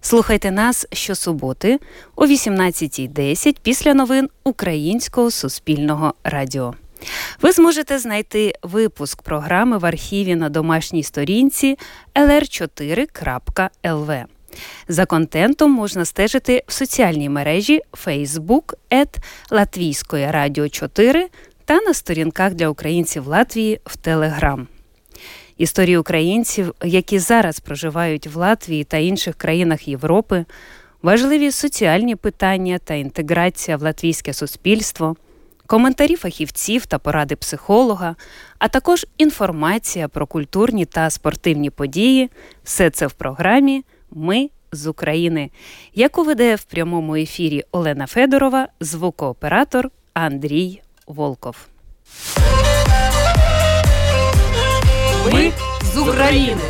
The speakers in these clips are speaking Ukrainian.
Слухайте нас щосуботи о 18.10 після новин Українського суспільного радіо. Ви зможете знайти випуск програми в архіві на домашній сторінці lr4.lv. За контентом можна стежити в соціальній мережі Facebook ет Латвійської радіо 4 та на сторінках для українців Латвії в Телеграм. Історії українців, які зараз проживають в Латвії та інших країнах Європи, важливі соціальні питання та інтеграція в латвійське суспільство, коментарі фахівців та поради психолога, а також інформація про культурні та спортивні події все це в програмі Ми з України, яку веде в прямому ефірі Олена Федорова, звукооператор Андрій Волков. Ми з України.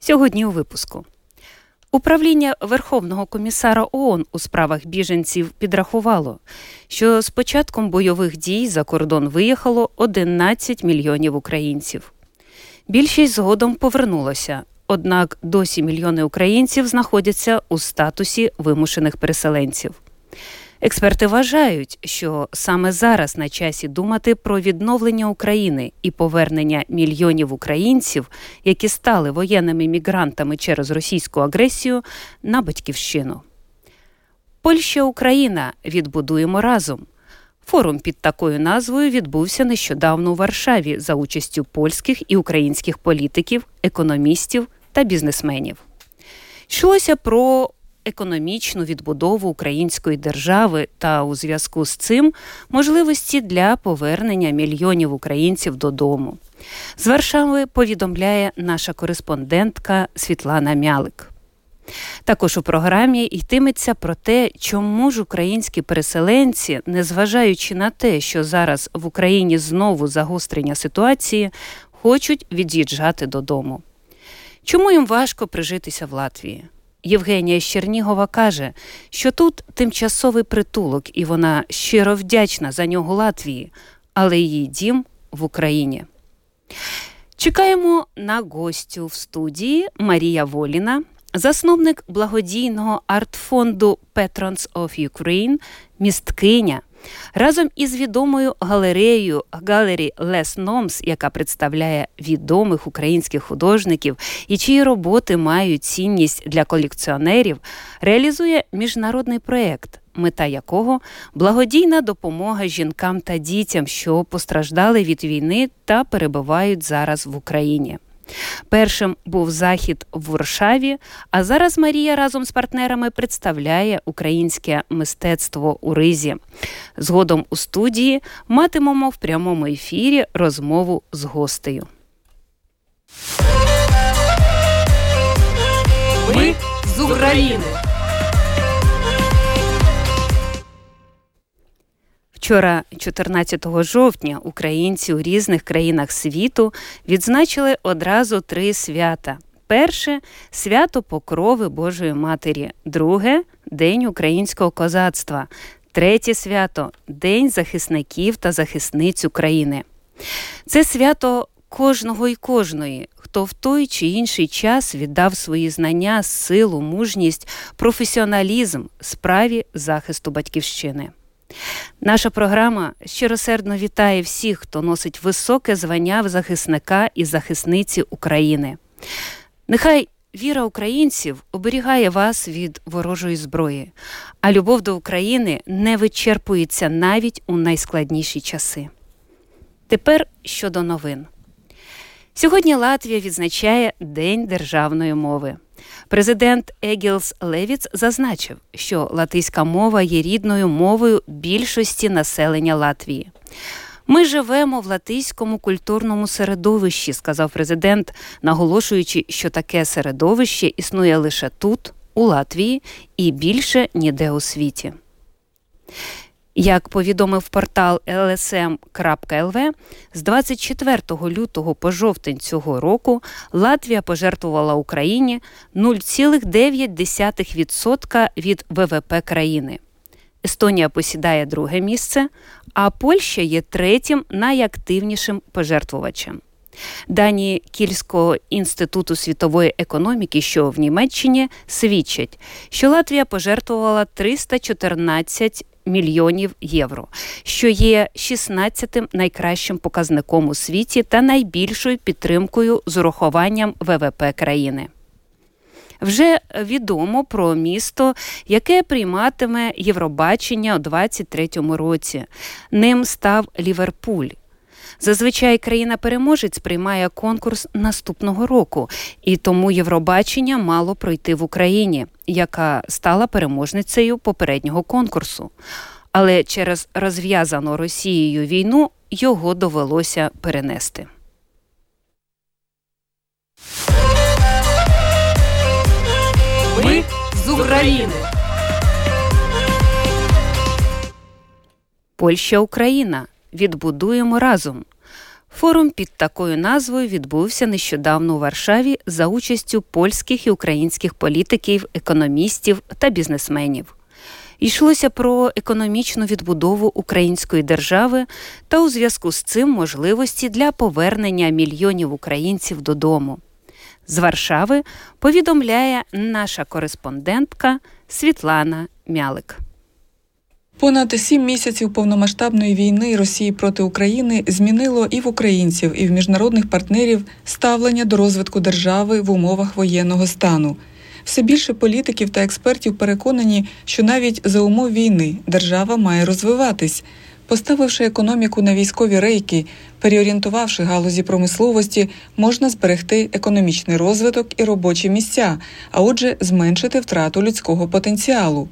Сьогодні у випуску. Управління Верховного комісара ООН у справах біженців підрахувало, що з початком бойових дій за кордон виїхало 11 мільйонів українців. Більшість згодом повернулося, однак досі мільйони українців знаходяться у статусі вимушених переселенців. Експерти вважають, що саме зараз на часі думати про відновлення України і повернення мільйонів українців, які стали воєнними мігрантами через російську агресію, на батьківщину. Польща Україна відбудуємо разом. Форум під такою назвою відбувся нещодавно у Варшаві за участю польських і українських політиків, економістів та бізнесменів. Йшлося про економічну відбудову української держави та у зв'язку з цим можливості для повернення мільйонів українців додому. З Варшави повідомляє наша кореспондентка Світлана Мялик. Також у програмі йтиметься про те, чому ж українські переселенці, незважаючи на те, що зараз в Україні знову загострення ситуації, хочуть від'їжджати додому. Чому їм важко прижитися в Латвії? Євгенія Щернігова каже, що тут тимчасовий притулок, і вона щиро вдячна за нього Латвії, але її дім в Україні. Чекаємо на гостю в студії Марія Воліна, засновник благодійного артфонду Patrons of Ukraine, місткиня, разом із відомою галереєю Галері Лес Номс, яка представляє відомих українських художників і чиї роботи мають цінність для колекціонерів, реалізує міжнародний проєкт, мета якого благодійна допомога жінкам та дітям, що постраждали від війни та перебувають зараз в Україні. Першим був захід в Варшаві, а зараз Марія разом з партнерами представляє українське мистецтво у Ризі. Згодом у студії матимемо в прямому ефірі розмову з гостею. Ми з України. Вчора, 14 жовтня, українці у різних країнах світу відзначили одразу три свята. Перше свято Покрови Божої Матері, друге День українського козацтва, третє свято День захисників та захисниць України. Це свято кожного і кожної, хто в той чи інший час віддав свої знання, силу, мужність, професіоналізм справі захисту батьківщини. Наша програма щиросердно вітає всіх, хто носить високе звання в захисника і захисниці України. Нехай віра українців оберігає вас від ворожої зброї, а любов до України не вичерпується навіть у найскладніші часи. Тепер щодо новин. Сьогодні Латвія відзначає День державної мови. Президент Егілс Левіц зазначив, що латиська мова є рідною мовою більшості населення Латвії. Ми живемо в латиському культурному середовищі, сказав президент, наголошуючи, що таке середовище існує лише тут, у Латвії і більше ніде у світі. Як повідомив портал lsm.lv, з 24 лютого по жовтень цього року Латвія пожертвувала Україні 0,9% від ВВП країни. Естонія посідає друге місце, а Польща є третім найактивнішим пожертвувачем. Дані Кільського інституту світової економіки, що в Німеччині, свідчать, що Латвія пожертвувала 314 мільйонів євро, що є 16-тим найкращим показником у світі та найбільшою підтримкою з урахуванням ВВП країни. Вже відомо про місто, яке прийматиме Євробачення у 2023 році. Ним став Ліверпуль. Зазвичай країна-переможець приймає конкурс наступного року, і тому Євробачення мало пройти в Україні, яка стала переможницею попереднього конкурсу. Але через розв'язану Росією війну його довелося перенести. Ми з України. Польща Україна. Відбудуємо разом. Форум під такою назвою відбувся нещодавно у Варшаві за участю польських і українських політиків, економістів та бізнесменів. Йшлося про економічну відбудову української держави та у зв'язку з цим можливості для повернення мільйонів українців додому. З Варшави повідомляє наша кореспондентка Світлана Мялик. Понад сім місяців повномасштабної війни Росії проти України змінило і в українців, і в міжнародних партнерів ставлення до розвитку держави в умовах воєнного стану. Все більше політиків та експертів переконані, що навіть за умов війни держава має розвиватись, поставивши економіку на військові рейки, переорієнтувавши галузі промисловості, можна зберегти економічний розвиток і робочі місця, а отже, зменшити втрату людського потенціалу.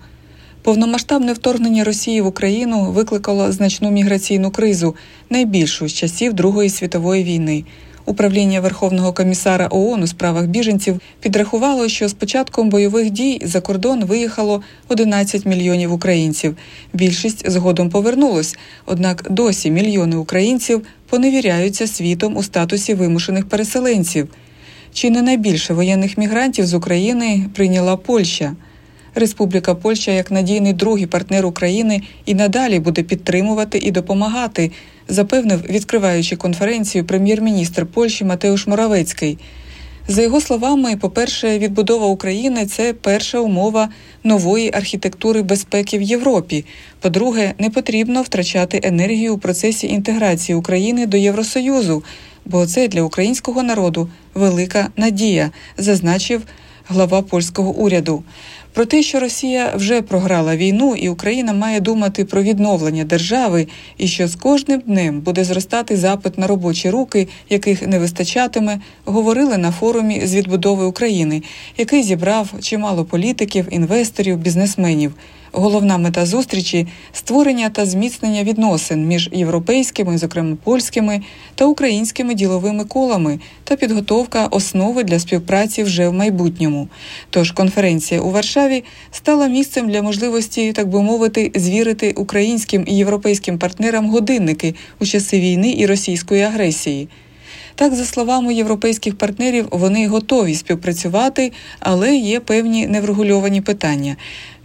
Повномасштабне вторгнення Росії в Україну викликало значну міграційну кризу, найбільшу з часів Другої світової війни. Управління Верховного комісара ООН у справах біженців підрахувало, що з початком бойових дій за кордон виїхало 11 мільйонів українців. Більшість згодом повернулось, однак досі мільйони українців поневіряються світом у статусі вимушених переселенців. Чи не найбільше воєнних мігрантів з України прийняла Польща? Республіка Польща як надійний другий партнер України і надалі буде підтримувати і допомагати, запевнив, відкриваючи конференцію прем'єр-міністр Польщі Матеуш Моравецький. За його словами, по-перше, відбудова України це перша умова нової архітектури безпеки в Європі. По-друге, не потрібно втрачати енергію у процесі інтеграції України до Євросоюзу, бо це для українського народу велика надія, зазначив глава польського уряду. Про те, що Росія вже програла війну, і Україна має думати про відновлення держави, і що з кожним днем буде зростати запит на робочі руки, яких не вистачатиме, говорили на форумі з відбудови України, який зібрав чимало політиків, інвесторів, бізнесменів. Головна мета зустрічі створення та зміцнення відносин між європейськими, зокрема польськими та українськими діловими колами та підготовка основи для співпраці вже в майбутньому. Тож конференція у Варшаві стала місцем для можливості, так би мовити, звірити українським і європейським партнерам годинники у часи війни і російської агресії. Так, за словами європейських партнерів, вони готові співпрацювати, але є певні неврегульовані питання: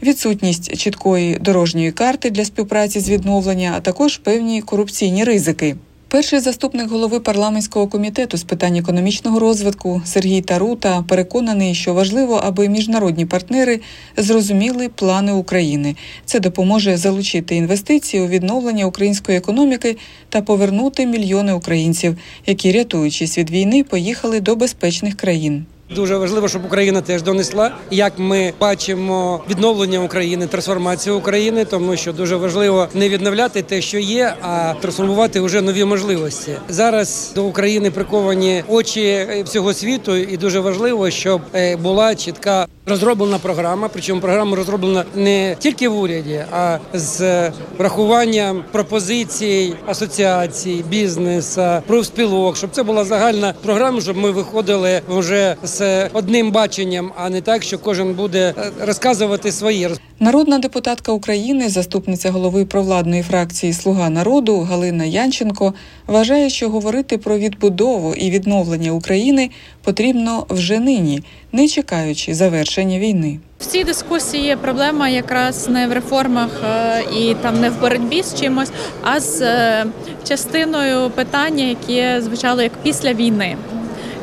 відсутність чіткої дорожньої карти для співпраці з відновлення, а також певні корупційні ризики. Перший заступник голови парламентського комітету з питань економічного розвитку Сергій Тарута переконаний, що важливо, аби міжнародні партнери зрозуміли плани України. Це допоможе залучити інвестиції у відновлення української економіки та повернути мільйони українців, які, рятуючись від війни, поїхали до безпечних країн. Дуже важливо, щоб Україна теж донесла, як ми бачимо відновлення України, трансформацію України, тому що дуже важливо не відновляти те, що є, а трансформувати вже нові можливості. Зараз до України приковані очі всього світу, і дуже важливо, щоб е, була чітка розроблена програма. Причому програма розроблена не тільки в уряді, а з врахуванням пропозицій асоціацій, бізнесу, профспілок, щоб це була загальна програма, щоб ми виходили вже з це одним баченням, а не так, що кожен буде е, розказувати свої. Народна депутатка України, заступниця голови провладної фракції Слуга народу Галина Янченко вважає, що говорити про відбудову і відновлення України потрібно вже нині, не чекаючи завершення війни. В цій дискусії проблема якраз не в реформах е, і там не в боротьбі з чимось, а з е, частиною питання, які звучало як після війни.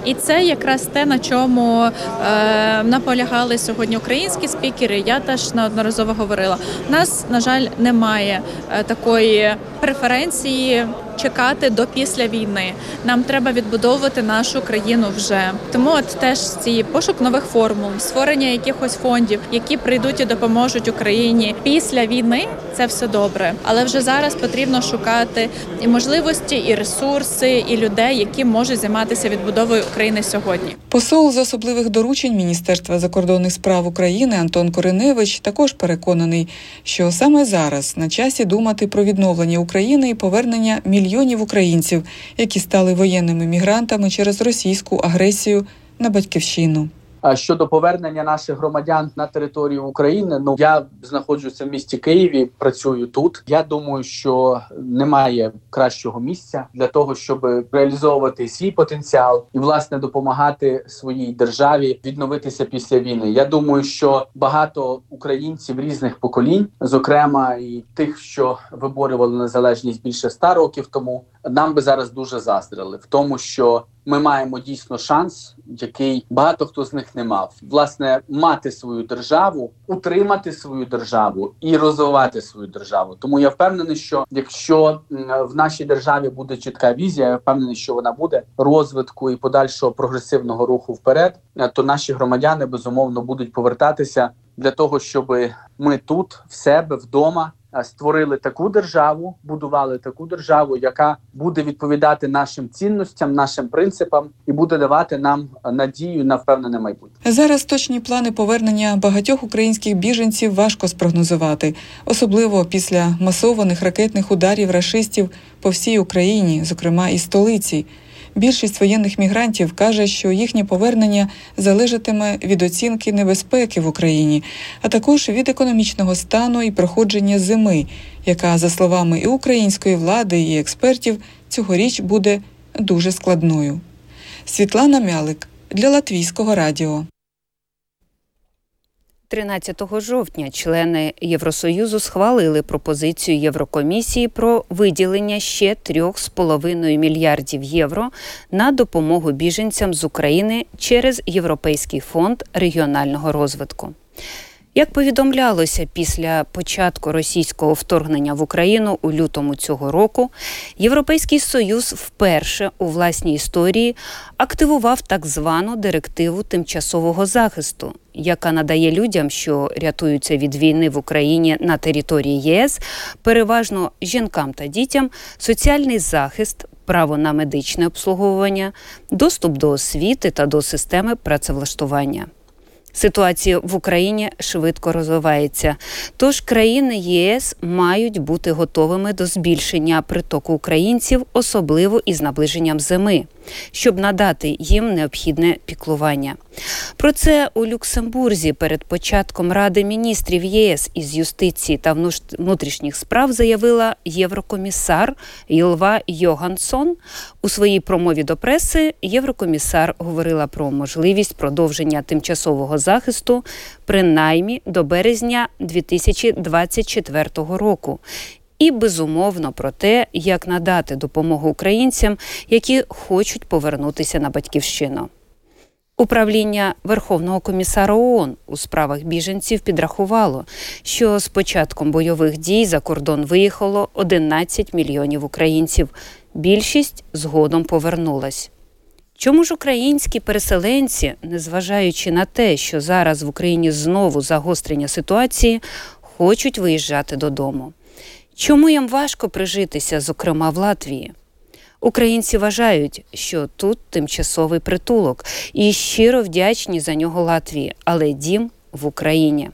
І це якраз те, на чому е, наполягали сьогодні українські спікери. Я теж неодноразово говорила. У нас, на жаль, немає е, такої преференції чекати до після війни. Нам треба відбудовувати нашу країну вже. Тому от теж ці пошук нових формул, створення якихось фондів, які прийдуть і допоможуть Україні після війни. Це все добре, але вже зараз потрібно шукати і можливості, і ресурси, і людей, які можуть займатися відбудовою України сьогодні. Посол з особливих доручень Міністерства закордонних справ України Антон Кориневич також переконаний, що саме зараз на часі думати про відновлення України і повернення мільйонів українців, які стали воєнними мігрантами через російську агресію на батьківщину. А щодо повернення наших громадян на територію України, ну я знаходжуся в місті Києві, працюю тут. Я думаю, що немає кращого місця для того, щоб реалізовувати свій потенціал і власне допомагати своїй державі відновитися після війни. Я думаю, що багато українців різних поколінь, зокрема і тих, що виборювали незалежність більше ста років тому, нам би зараз дуже заздрили в тому, що ми маємо дійсно шанс, який багато хто з них не мав, власне, мати свою державу, утримати свою державу і розвивати свою державу. Тому я впевнений, що якщо в нашій державі буде чітка візія, я впевнений, що вона буде розвитку і подальшого прогресивного руху вперед, то наші громадяни безумовно будуть повертатися для того, щоб ми тут в себе вдома створили таку державу, будували таку державу, яка буде відповідати нашим цінностям, нашим принципам і буде давати нам надію на впевнене майбутнє. Зараз точні плани повернення багатьох українських біженців важко спрогнозувати, особливо після масованих ракетних ударів рашистів по всій Україні, зокрема і столиці. Більшість воєнних мігрантів каже, що їхнє повернення залежатиме від оцінки небезпеки в Україні, а також від економічного стану і проходження зими, яка, за словами і української влади, і експертів, цьогоріч буде дуже складною. Світлана Мялик для Латвійського радіо. 13 жовтня члени Євросоюзу схвалили пропозицію Єврокомісії про виділення ще 3,5 мільярдів євро на допомогу біженцям з України через Європейський фонд регіонального розвитку. Як повідомлялося після початку російського вторгнення в Україну у лютому цього року, Європейський Союз вперше у власній історії активував так звану директиву тимчасового захисту, яка надає людям, що рятуються від війни в Україні на території ЄС, переважно жінкам та дітям, соціальний захист. Право на медичне обслуговування, доступ до освіти та до системи працевлаштування. Ситуація в Україні швидко розвивається. Тож країни ЄС мають бути готовими до збільшення притоку українців, особливо із наближенням зими, щоб надати їм необхідне піклування. Про це у Люксембурзі перед початком Ради міністрів ЄС із юстиції та внутрішніх справ заявила єврокомісар Єлва Йогансон. У своїй промові до преси єврокомісар говорила про можливість продовження тимчасового захисту принаймні до березня 2024 року. І безумовно про те, як надати допомогу українцям, які хочуть повернутися на батьківщину. Управління Верховного комісара ООН у справах біженців підрахувало, що з початком бойових дій за кордон виїхало 11 мільйонів українців. Більшість згодом повернулась. Чому ж українські переселенці, незважаючи на те, що зараз в Україні знову загострення ситуації, хочуть виїжджати додому? Чому їм важко прижитися, зокрема в Латвії? Українці вважають, що тут тимчасовий притулок і щиро вдячні за нього Латвії, але дім в Україні.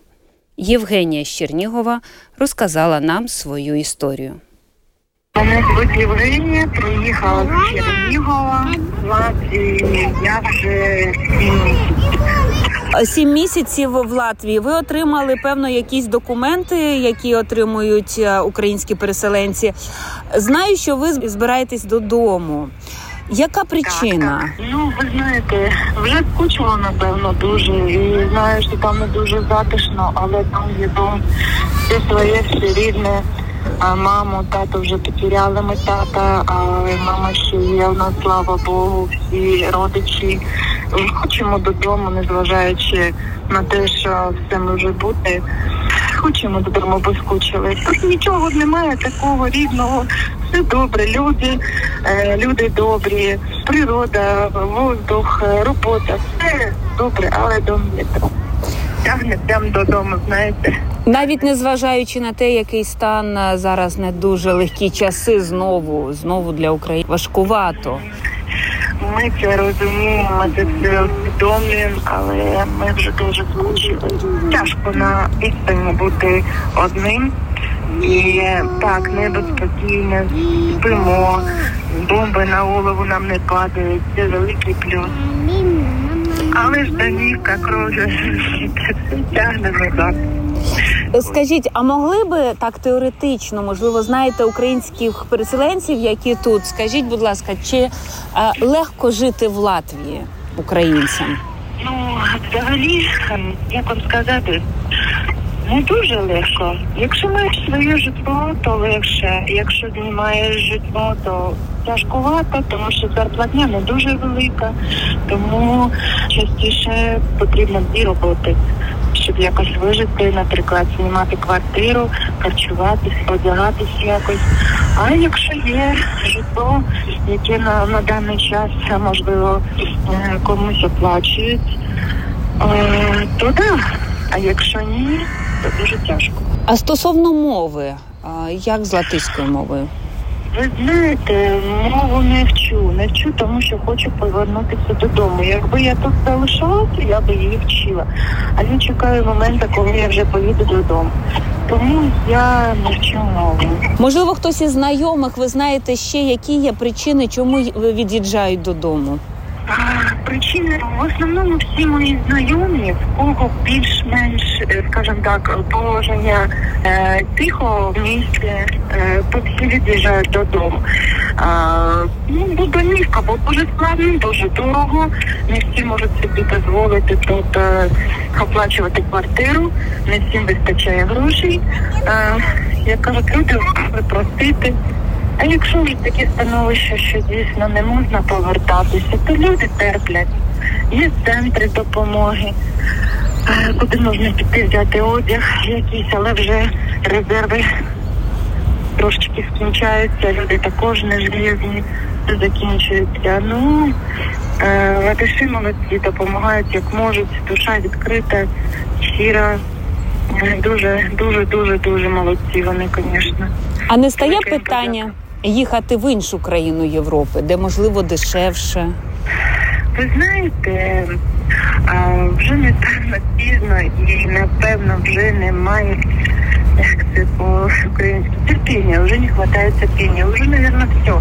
Євгенія Щернігова розказала нам свою історію. Мене звуть Євгенія, приїхала з Чернігова, Латвії. Я вже сім місяців. Сім місяців в Латвії. Ви отримали певно якісь документи, які отримують е, українські переселенці. Знаю, що ви збираєтесь додому. Яка причина? Так, так. Ну, ви знаєте, вже скучила, напевно, дуже. І знаю, що там не дуже затишно, але там є дом, все своє, все рідне. А маму, тато вже потеряли ми тата, а мама ще є в нас, слава Богу, всі родичі. Хочемо додому, незважаючи на те, що все може бути. Хочемо додому, бо скучили. Тут нічого немає такого рідного. Все добре, люди, е, люди добрі, природа, воздух, робота, все добре, але дом не дом. Тягне прямо додому, знаєте. Навіть не зважаючи на те, який стан е, зараз не дуже легкі часи, знову знову для України важкувато. Ми це розуміємо, ми це все усвідомлюємо, але ми вже дуже скучили. Тяжко на відстані бути одним. І так, небо спокійне, спимо, бомби на голову нам не падають, це великий плюс. Але ж домівка, кров вже все тягне назад. Скажіть, а могли би так теоретично, можливо, знаєте українських переселенців, які тут? Скажіть, будь ласка, чи е, легко жити в Латвії українцям? Ну, взагалі, як вам сказати, не дуже легко. Якщо маєш своє житло, то легше. Якщо знімаєш житло, то тяжкувато, тому що зарплатня не дуже велика, тому частіше потрібно дві роботи. Щоб якось вижити, наприклад, знімати квартиру, харчуватися, одягатися якось. А якщо є житло, яке на, на даний час можливо е, комусь оплачують, е, то так. А якщо ні, то дуже тяжко. А стосовно мови, як з латиською мовою? Ви знаєте, мову не вчу, не вчу, тому що хочу повернутися додому. Якби я тут залишалася, я би її вчила. А він чекаю моменту, коли я вже поїду додому. Тому я не вчу мову. Можливо, хтось із знайомих, ви знаєте ще, які є причини, чому від'їжджають додому? Причини в основному всі мої знайомі, в кого більш-менш, е, скажімо так, положення е, тихо в місті, е, всі від'їжджають додому. А, ну, бо домівка, бо дуже складно, дуже дорого. Не всі можуть собі дозволити тут е, оплачувати квартиру, не всім вистачає грошей. Е, як кажуть, люди просити. А якщо вже таке становище, що дійсно не можна повертатися, то люди терплять. Є центри допомоги, куди можна піти взяти одяг якийсь, але вже резерви трошечки скінчаються, люди також не железні, закінчуються. Ну е, латиші молодці допомагають як можуть, душа відкрита, щира. Е, Дуже, дуже, дуже, дуже молодці вони, звісно. А не стає питання їхати в іншу країну Європи, де можливо дешевше? Ви знаєте, вже напевно пізно і напевно вже немає як це по українськи терпіння, вже не вистачає терпіння, вже, мабуть, все.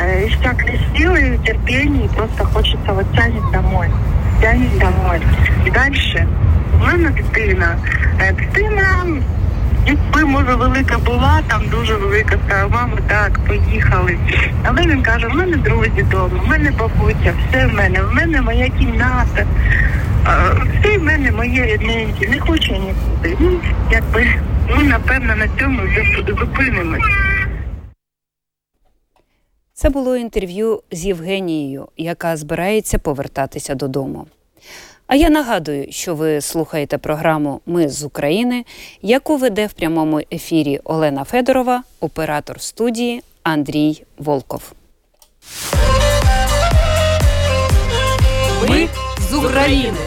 Е, Іщакли сили, терпіння, і просто хочеться от тянуть домой. Тянуть домой. І далі в мене дитина. Е, Дитина Якби може велика була, там дуже велика стала, мама, так, поїхали. Але він каже, в мене друзі вдома, в мене бабуся, все в мене, в мене моя кімната, все в мене моє рідненьке, не хочу нікуди. Ну, якби ми напевно на цьому зупинимось. Це було інтерв'ю з Євгенією, яка збирається повертатися додому. А я нагадую, що ви слухаєте програму Ми з України, яку веде в прямому ефірі Олена Федорова, оператор студії Андрій Волков. Ми з України.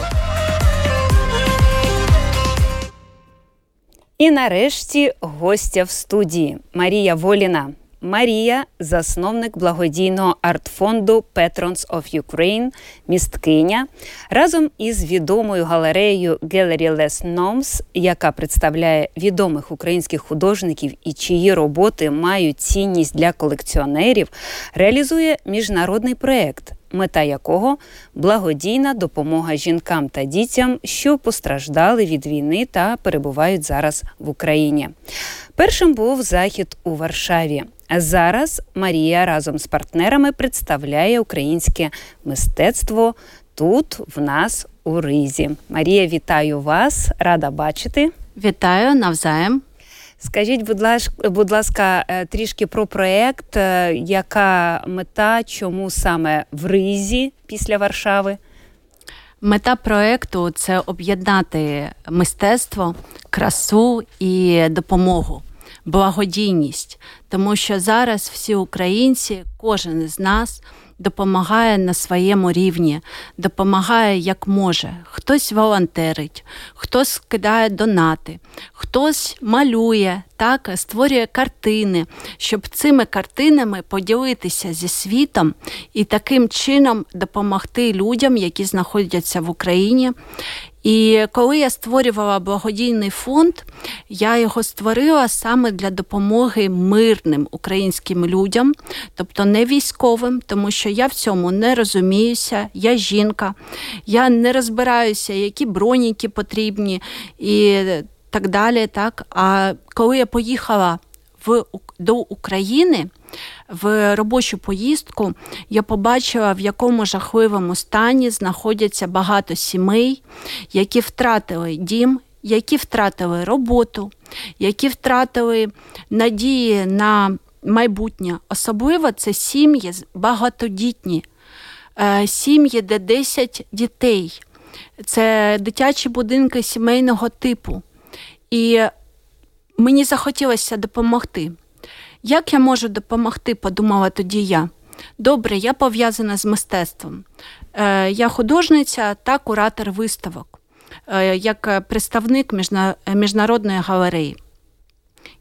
І нарешті гостя в студії Марія Воліна, Марія, засновник благодійного артфонду Patrons of Ukraine, місткиня, разом із відомою галереєю Gallery Les Noms, яка представляє відомих українських художників і чиї роботи мають цінність для колекціонерів, реалізує міжнародний проект мета якого благодійна допомога жінкам та дітям, що постраждали від війни та перебувають зараз в Україні. Першим був захід у Варшаві. Зараз Марія разом з партнерами представляє українське мистецтво тут, в нас у Ризі. Марія, вітаю вас, рада бачити. Вітаю навзаєм. Скажіть, будь ласка, будь ласка, е, трішки про проєкт, е, яка мета, чому саме в Ризі після Варшави? Мета проєкту – це об'єднати мистецтво, красу і допомогу, благодійність, тому що зараз всі українці, кожен із нас допомагає на своєму рівні, допомагає як може. Хтось волонтерить, хтось скидає донати, хтось малює, так, створює картини, щоб цими картинами поділитися зі світом і таким чином допомогти людям, які знаходяться в Україні. І коли я створювала благодійний фонд, я його створила саме для допомоги мирним українським людям, тобто не військовим, тому що я в цьому не розуміюся, я жінка, я не розбираюся, які броніки потрібні і так далі. Так? А коли я поїхала в, до України в робочу поїздку я побачила, в якому жахливому стані знаходяться багато сімей, які втратили дім, які втратили роботу, які втратили надії на майбутнє. Особливо це сім'ї багатодітні, е, сім'ї, де 10 дітей. Це дитячі будинки сімейного типу. І мені захотілося допомогти. Як я можу допомогти? подумала тоді я. Добре, я пов'язана з мистецтвом. Е, Я художниця та куратор виставок, е, як представник міжнародної галереї.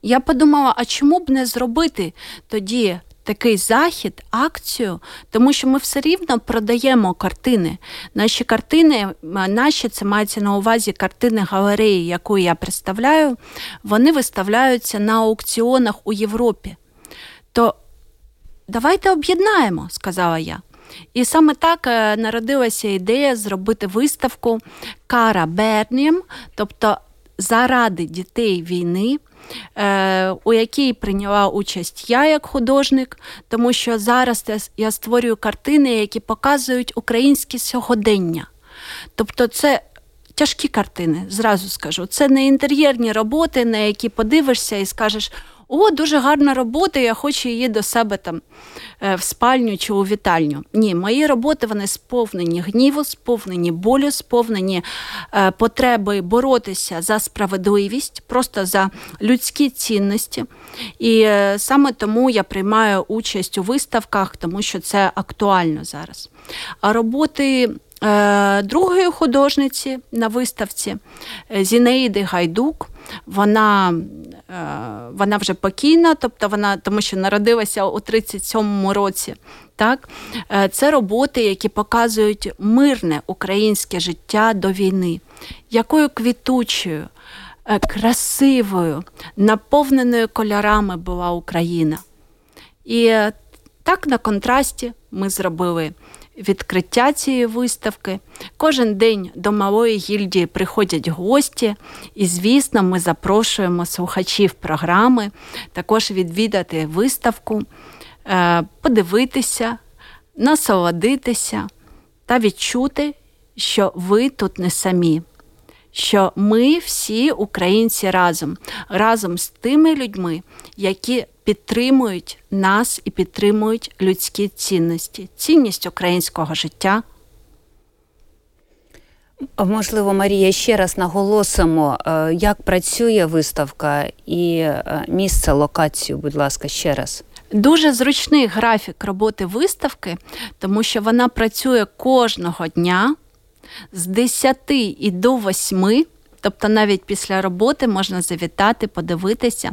Я подумала, а чому б не зробити тоді такий захід, акцію, тому що ми все рівно продаємо картини. Наші картини, наші це мається на увазі картини галереї, яку я представляю, вони виставляються на аукціонах у Європі. То давайте об'єднаємо, сказала я. І саме так е, народилася ідея зробити виставку Кара Бернім, тобто заради дітей війни. Е, у якій прийняла участь я як художник, тому що зараз я створюю картини, які показують українське сьогодення. Тобто, це тяжкі картини, зразу скажу. Це не інтер'єрні роботи, на які подивишся і скажеш о, дуже гарна робота, я хочу її до себе там е, в спальню чи у вітальню. Ні, мої роботи вони сповнені гніву, сповнені болю, сповнені е, потреби боротися за справедливість, просто за людські цінності. І е, саме тому я приймаю участь у виставках, тому що це актуально зараз. А роботи. Другої художниці на виставці Зінеїди Гайдук. Вона вона вже покійна, тобто вона, тому що народилася у 37-му році. Так? Це роботи, які показують мирне українське життя до війни, якою квітучою, красивою, наповненою кольорами була Україна. І так на контрасті ми зробили відкриття цієї виставки. Кожен день до малої гільдії приходять гості, і, звісно, ми запрошуємо слухачів програми також відвідати виставку, е, подивитися, насолодитися та відчути, що ви тут не самі. Що ми всі українці разом, разом з тими людьми, які підтримують нас і підтримують людські цінності, цінність українського життя. Можливо, Марія, ще раз наголосимо, е, як працює виставка і е, місце, локацію, будь ласка, ще раз. Дуже зручний графік роботи виставки, тому що вона працює кожного дня з 10 і до 8 Тобто навіть після роботи можна завітати, подивитися.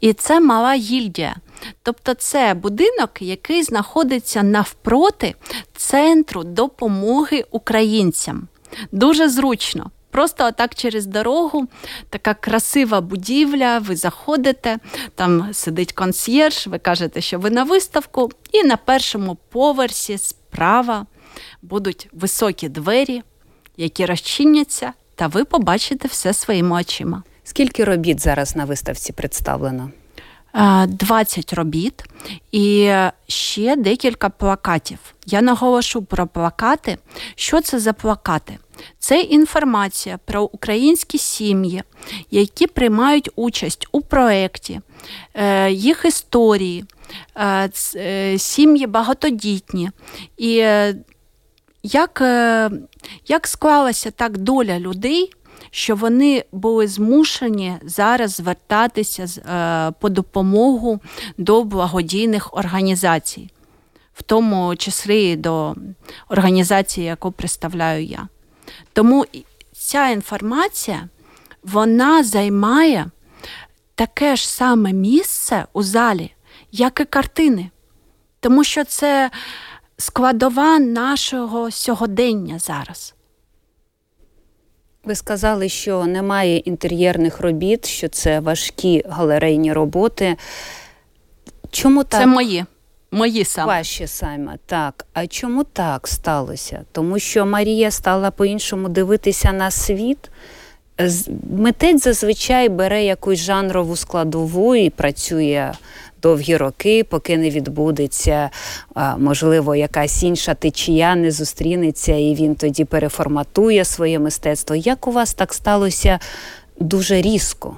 І це мала гільдія. Тобто, це будинок, який знаходиться навпроти центру допомоги українцям. Дуже зручно. Просто отак через дорогу, така красива будівля, ви заходите, там сидить консьєрж, ви кажете, що ви на виставку, і на першому поверсі справа будуть високі двері, які розчиняться, та ви побачите все своїми очима. Скільки робіт зараз на виставці представлено? 20 робіт і ще декілька плакатів. Я наголошу про плакати. Що це за плакати? Це інформація про українські сім'ї, які приймають участь у проєкті, е, їх історії, е, е, сім'ї багатодітні. І як, як склалася так доля людей? що вони були змушені зараз звертатися по допомогу до благодійних організацій, в тому числі до організації, яку представляю я. Тому ця інформація вона займає таке ж саме місце у залі, як і картини. Тому що це складова нашого сьогодення зараз. Ви сказали, що немає інтер'єрних робіт, що це важкі галерейні роботи. Чому так? Це мої. Мої саме. Ваші саме, так. А чому так сталося? Тому що Марія стала по-іншому дивитися на світ. Митець зазвичай бере якусь жанрову складову і працює довгі роки, поки не відбудеться, можливо, якась інша течія не зустрінеться, і він тоді переформатує своє мистецтво. Як у вас так сталося дуже різко?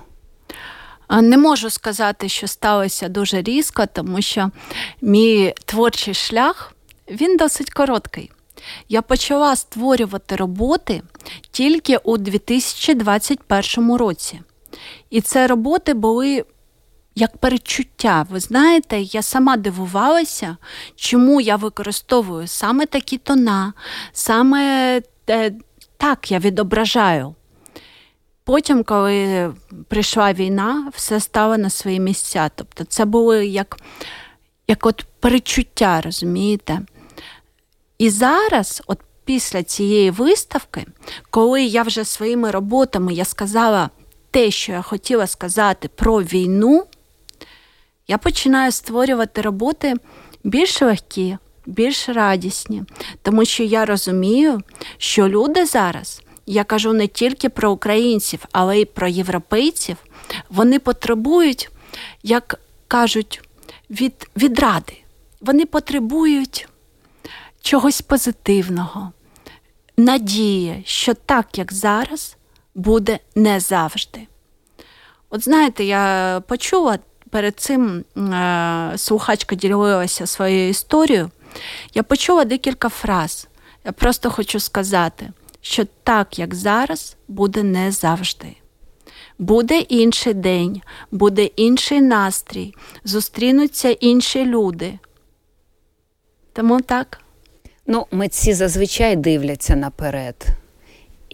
Не можу сказати, що сталося дуже різко, тому що мій творчий шлях він досить короткий. Я почала створювати роботи тільки у 2021 році. І це роботи були як передчуття. Ви знаєте, я сама дивувалася, чому я використовую саме такі тона, саме е, так я відображаю. Потім, коли прийшла війна, все стало на свої місця. Тобто це було як як от перечуття, розумієте? І зараз, от після цієї виставки, коли я вже своїми роботами я сказала те, що я хотіла сказати про війну, я починаю створювати роботи більш легкі, більш радісні, тому що я розумію, що люди зараз, я кажу не тільки про українців, але й про європейців, вони потребують, як кажуть, від, відради. Вони потребують чогось позитивного, надії, що так, як зараз, буде не завжди. От знаєте, я почула перед цим е, слухачка ділилася своєю історією, я почула декілька фраз. Я просто хочу сказати, що так, як зараз, буде не завжди. Буде інший день, буде інший настрій, зустрінуться інші люди. Тому так. Ну, митці зазвичай дивляться наперед.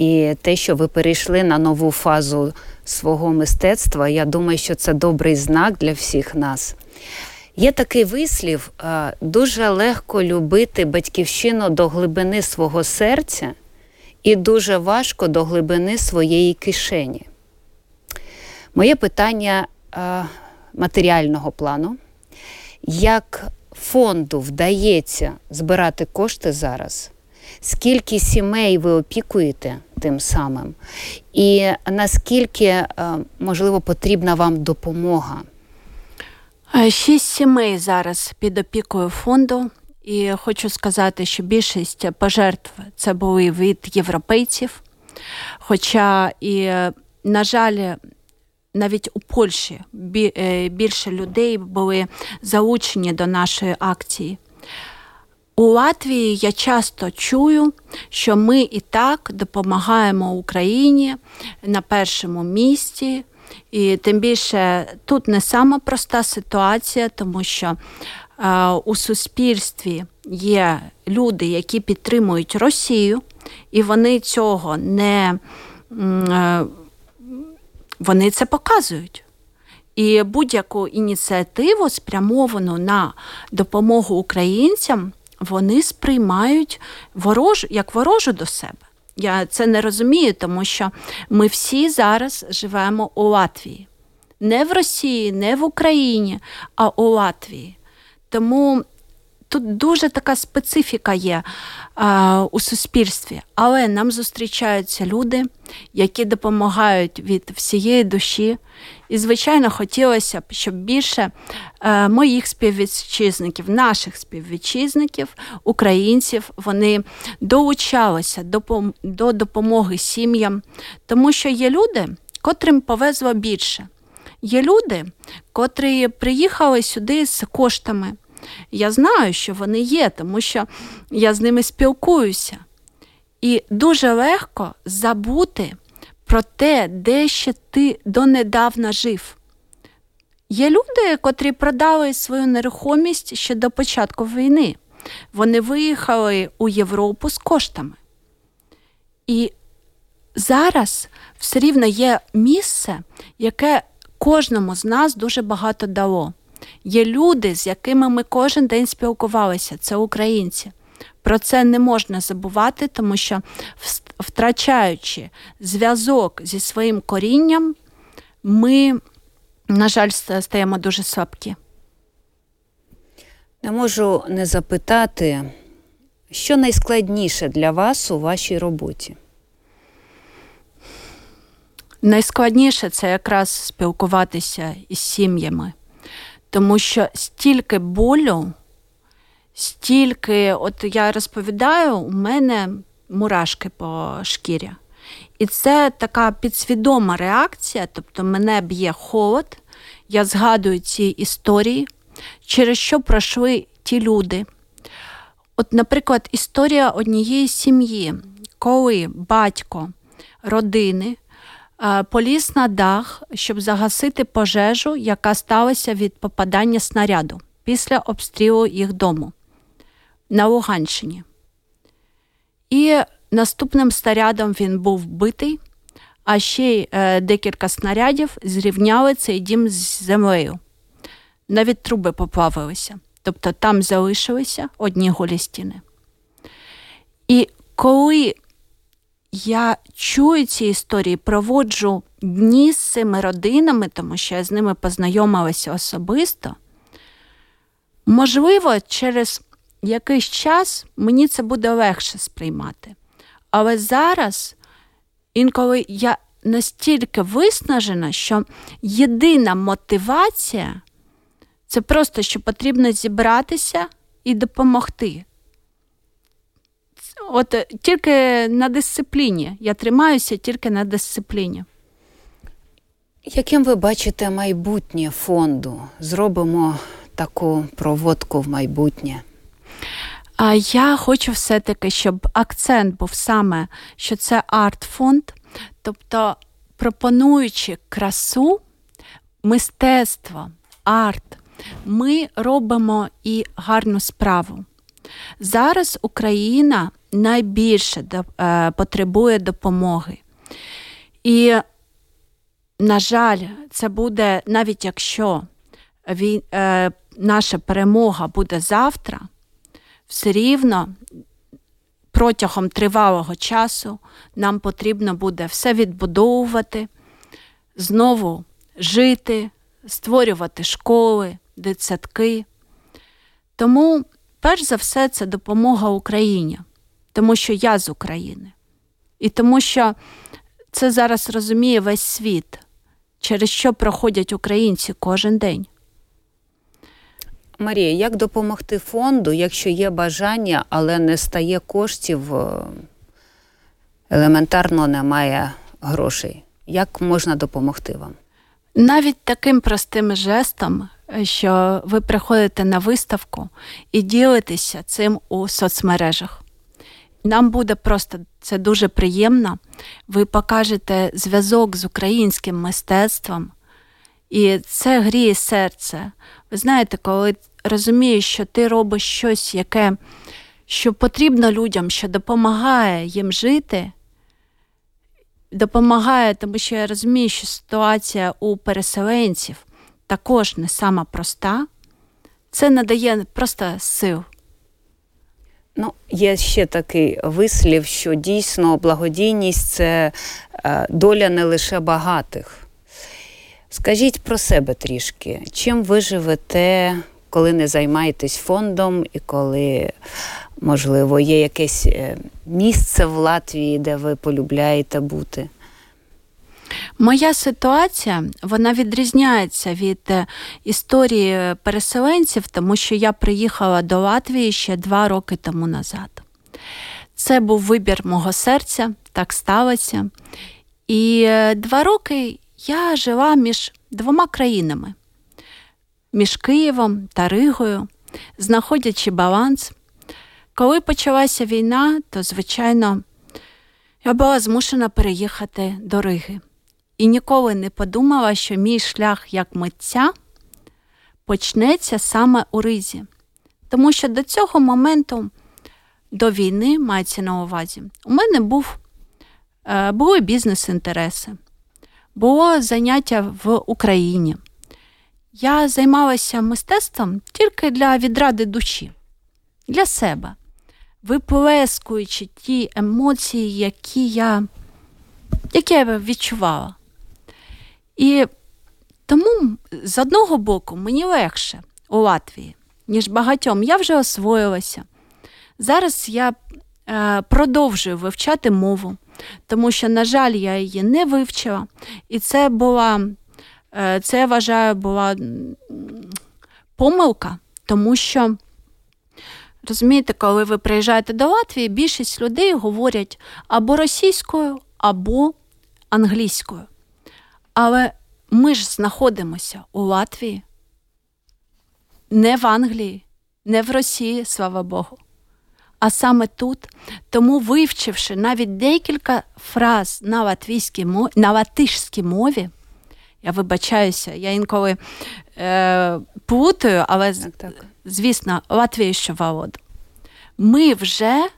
І те, що ви перейшли на нову фазу свого мистецтва, я думаю, що це добрий знак для всіх нас. Є такий вислів: дуже легко любити батьківщину до глибини свого серця і дуже важко до глибини своєї кишені. Моє питання матеріального плану. Як фонду вдається збирати кошти зараз? Скільки сімей ви опікуєте тим самим, і наскільки е, можливо потрібна вам допомога? Е, шість сімей зараз під опікою фонду. І хочу сказати, що більшість пожертв це були від європейців. Хоча, і, на жаль, навіть у Польщі е, більше людей були залучені до нашої акції. У Латвії я часто чую, що ми і так допомагаємо Україні на першому місці. І тим більше тут не сама проста ситуація, тому що е, у суспільстві є люди, які підтримують Росію, і вони цього не е, вони це показують. І будь-яку ініціативу, спрямовану на допомогу українцям, вони сприймають ворожу як ворожу до себе. Я це не розумію, тому що ми всі зараз живемо у Латвії. Не в Росії, не в Україні, а у Латвії. Тому тут дуже така специфіка є а, у суспільстві, але нам зустрічаються люди, які допомагають від всієї душі. І, звичайно, хотілося б, щоб більше а, моїх співвітчизників, наших співвітчизників, українців, вони долучалися до, до допомоги сім'ям, тому що є люди, котрим повезло більше. Є люди, котрі приїхали сюди з коштами. Я знаю, що вони є, тому що я з ними спілкуюся. І дуже легко забути про те, де ще ти донедавна жив. Є люди, котрі продали свою нерухомість ще до початку війни. Вони виїхали у Європу з коштами. І зараз все рівно є місце, яке кожному з нас дуже багато дало. Є люди, з якими ми кожен день спілкувалися, це українці. Про це не можна забувати, тому що, втрачаючи зв'язок зі своїм корінням, ми, на жаль, стаємо дуже слабкі. Не можу не запитати, що найскладніше для вас у вашій роботі? Найскладніше це якраз спілкуватися із сім'ями тому що стільки болю, стільки, от я розповідаю, у мене мурашки по шкірі. І це така підсвідома реакція, тобто мене б'є холод, я згадую ці історії, через що пройшли ті люди. От, наприклад, історія однієї сім'ї, коли батько родини поліз на дах, щоб загасити пожежу, яка сталася від попадання снаряду після обстрілу їх дому на Луганщині. І наступним снарядом він був вбитий, а ще й е, декілька снарядів зрівняли цей дім з землею. Навіть труби поплавилися. Тобто там залишилися одні голі стіни. І коли я чую ці історії, проводжу дні з цими родинами, тому що я з ними познайомилася особисто. Можливо, через якийсь час мені це буде легше сприймати. Але зараз, інколи я настільки виснажена, що єдина мотивація це просто, що потрібно зібратися і допомогти. От е, тільки на дисципліні. Я тримаюся тільки на дисципліні. Яким ви бачите майбутнє фонду? Зробимо таку проводку в майбутнє. А я хочу все-таки, щоб акцент був саме, що це арт-фонд, тобто пропонуючи красу, мистецтво, арт, ми робимо і гарну справу. Зараз Україна найбільше е, потребує допомоги. І, на жаль, це буде навіть якщо він, е, наша перемога буде завтра, все рівно протягом тривалого часу нам потрібно буде все відбудовувати, знову жити, створювати школи, дитсадки. Тому Перш за все, це допомога Україні, тому що я з України. І тому що це зараз розуміє весь світ, через що проходять українці кожен день. Марія, як допомогти фонду, якщо є бажання, але не стає коштів, е, елементарно немає грошей? Як можна допомогти вам? Навіть таким простим жестом, що ви приходите на виставку і ділитеся цим у соцмережах. Нам буде просто це дуже приємно. Ви покажете зв'язок з українським мистецтвом, і це гріє серце. Ви знаєте, коли розумієш, що ти робиш щось, яке що потрібно людям, що допомагає їм жити, допомагає, тому що я розумію, що ситуація у переселенців також не сама проста, це надає просто сил. Ну, є ще такий вислів, що дійсно благодійність це е, доля не лише багатих. Скажіть про себе трішки, чим ви живете, коли не займаєтесь фондом, і коли, можливо, є якесь е, місце в Латвії, де ви полюбляєте бути? Моя ситуація вона відрізняється від е, історії переселенців, тому що я приїхала до Латвії ще два роки тому назад. Це був вибір мого серця, так сталося. І е, два роки я жила між двома країнами, між Києвом та Ригою, знаходячи баланс. Коли почалася війна, то, звичайно, я була змушена переїхати до Риги і ніколи не подумала, що мій шлях як митця почнеться саме у Ризі. Тому що до цього моменту, до війни, мається на увазі, у мене був, е, були бізнес-інтереси, було заняття в Україні. Я займалася мистецтвом тільки для відради душі, для себе, виплескуючи ті емоції, які я, які я відчувала. І тому, з одного боку, мені легше у Латвії, ніж багатьом. Я вже освоїлася. Зараз я е, продовжую вивчати мову, тому що, на жаль, я її не вивчила. І це була, е, це я вважаю, була помилка, тому що. Розумієте, коли ви приїжджаєте до Латвії, більшість людей говорять або російською, або англійською. Але ми ж знаходимося у Латвії, не в Англії, не в Росії, слава Богу. А саме тут, тому вивчивши навіть декілька фраз на латвійській мові, на латишській мові, я вибачаюся, я інколи е, плутаю, але так, так. звісно, Латвія що володу. Ми вже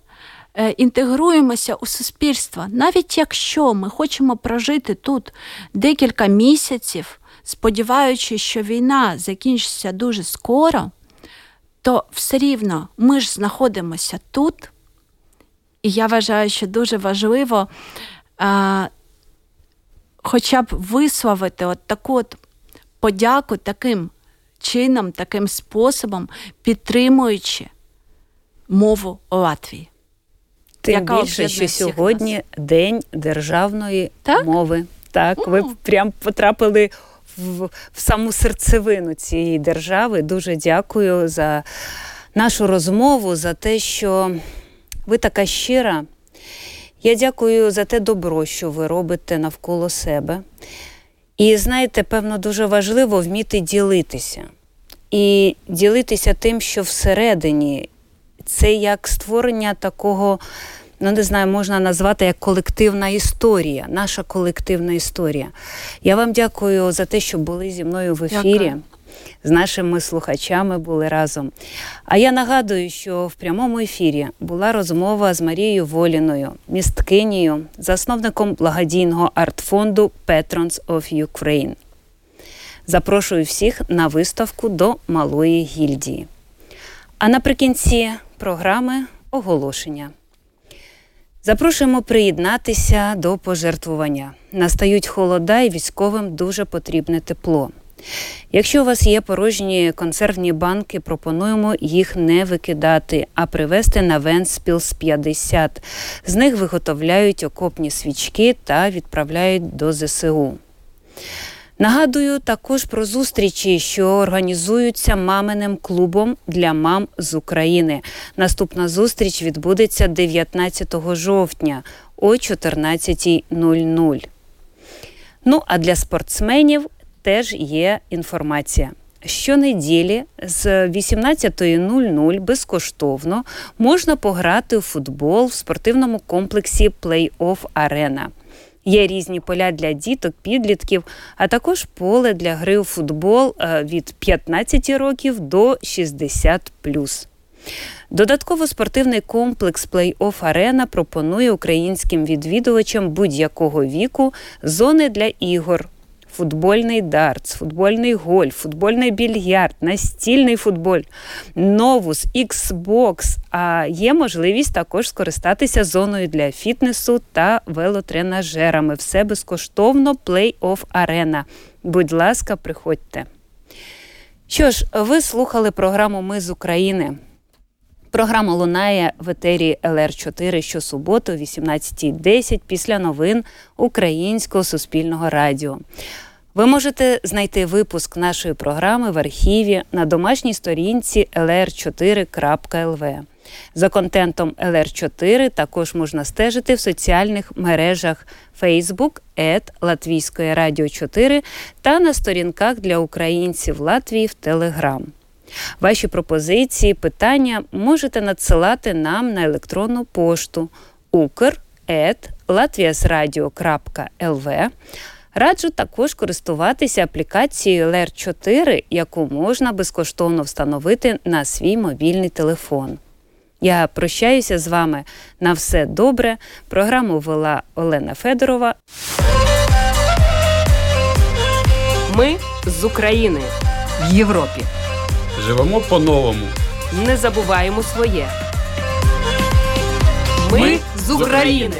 інтегруємося у суспільство, навіть якщо ми хочемо прожити тут декілька місяців, сподіваючись, що війна закінчиться дуже скоро, то все рівно ми ж знаходимося тут. І я вважаю, що дуже важливо а, хоча б висловити от таку от подяку таким чином, таким способом, підтримуючи мову Латвії. Тим яка більше, що сьогодні нас. День державної так? мови. Так, mm. ви прям потрапили в, в саму серцевину цієї держави. Дуже дякую за нашу розмову, за те, що ви така щира. Я дякую за те добро, що ви робите навколо себе. І знаєте, певно, дуже важливо вміти ділитися. І ділитися тим, що всередині це як створення такого, ну не знаю, можна назвати як колективна історія, наша колективна історія. Я вам дякую за те, що були зі мною в ефірі. Дякую. З нашими слухачами були разом. А я нагадую, що в прямому ефірі була розмова з Марією Воліною, місткинею, засновником благодійного артфонду Patrons of Ukraine. Запрошую всіх на виставку до Малої гільдії. А наприкінці програми оголошення. Запрошуємо приєднатися до пожертвування. Настають холода, і військовим дуже потрібне тепло. Якщо у вас є порожні консервні банки, пропонуємо їх не викидати, а привезти на Венспілс 50. З них виготовляють окопні свічки та відправляють до ЗСУ. Нагадую також про зустрічі, що організуються маминим клубом для мам з України. Наступна зустріч відбудеться 19 жовтня о 14.00. Ну а для спортсменів теж є інформація. Щонеділі з 18.00 безкоштовно можна пограти у футбол в спортивному комплексі Плей-офф Арена. Є різні поля для діток, підлітків, а також поле для гри у футбол е, від 15 років до 60 Додатково спортивний комплекс Плей-офф Арена пропонує українським відвідувачам будь-якого віку зони для ігор, футбольний дартс, футбольний гольф, футбольний більярд, настільний футболь, новус, Xbox. А є можливість також скористатися зоною для фітнесу та велотренажерами. Все безкоштовно Play-Off Arena. Будь ласка, приходьте. Що ж, ви слухали програму Ми з України. Програма лунає в етері ЛР4 щосуботу о 18.10 після новин Українського суспільного радіо. Ви можете знайти випуск нашої програми в архіві на домашній сторінці lr4.lv. За контентом LR4 також можна стежити в соціальних мережах Facebook, ЕД Латвійської радіо 4 та на сторінках для українців Латвії в Телеграм. Ваші пропозиції, питання можете надсилати нам на електронну пошту ukr.latviasradio.lv Раджу також користуватися аплікацією LR4, яку можна безкоштовно встановити на свій мобільний телефон. Я прощаюся з вами на все добре. Програму вела Олена Федорова. Ми з України в Європі. Живемо по-новому. Не забуваємо своє. Ми з України.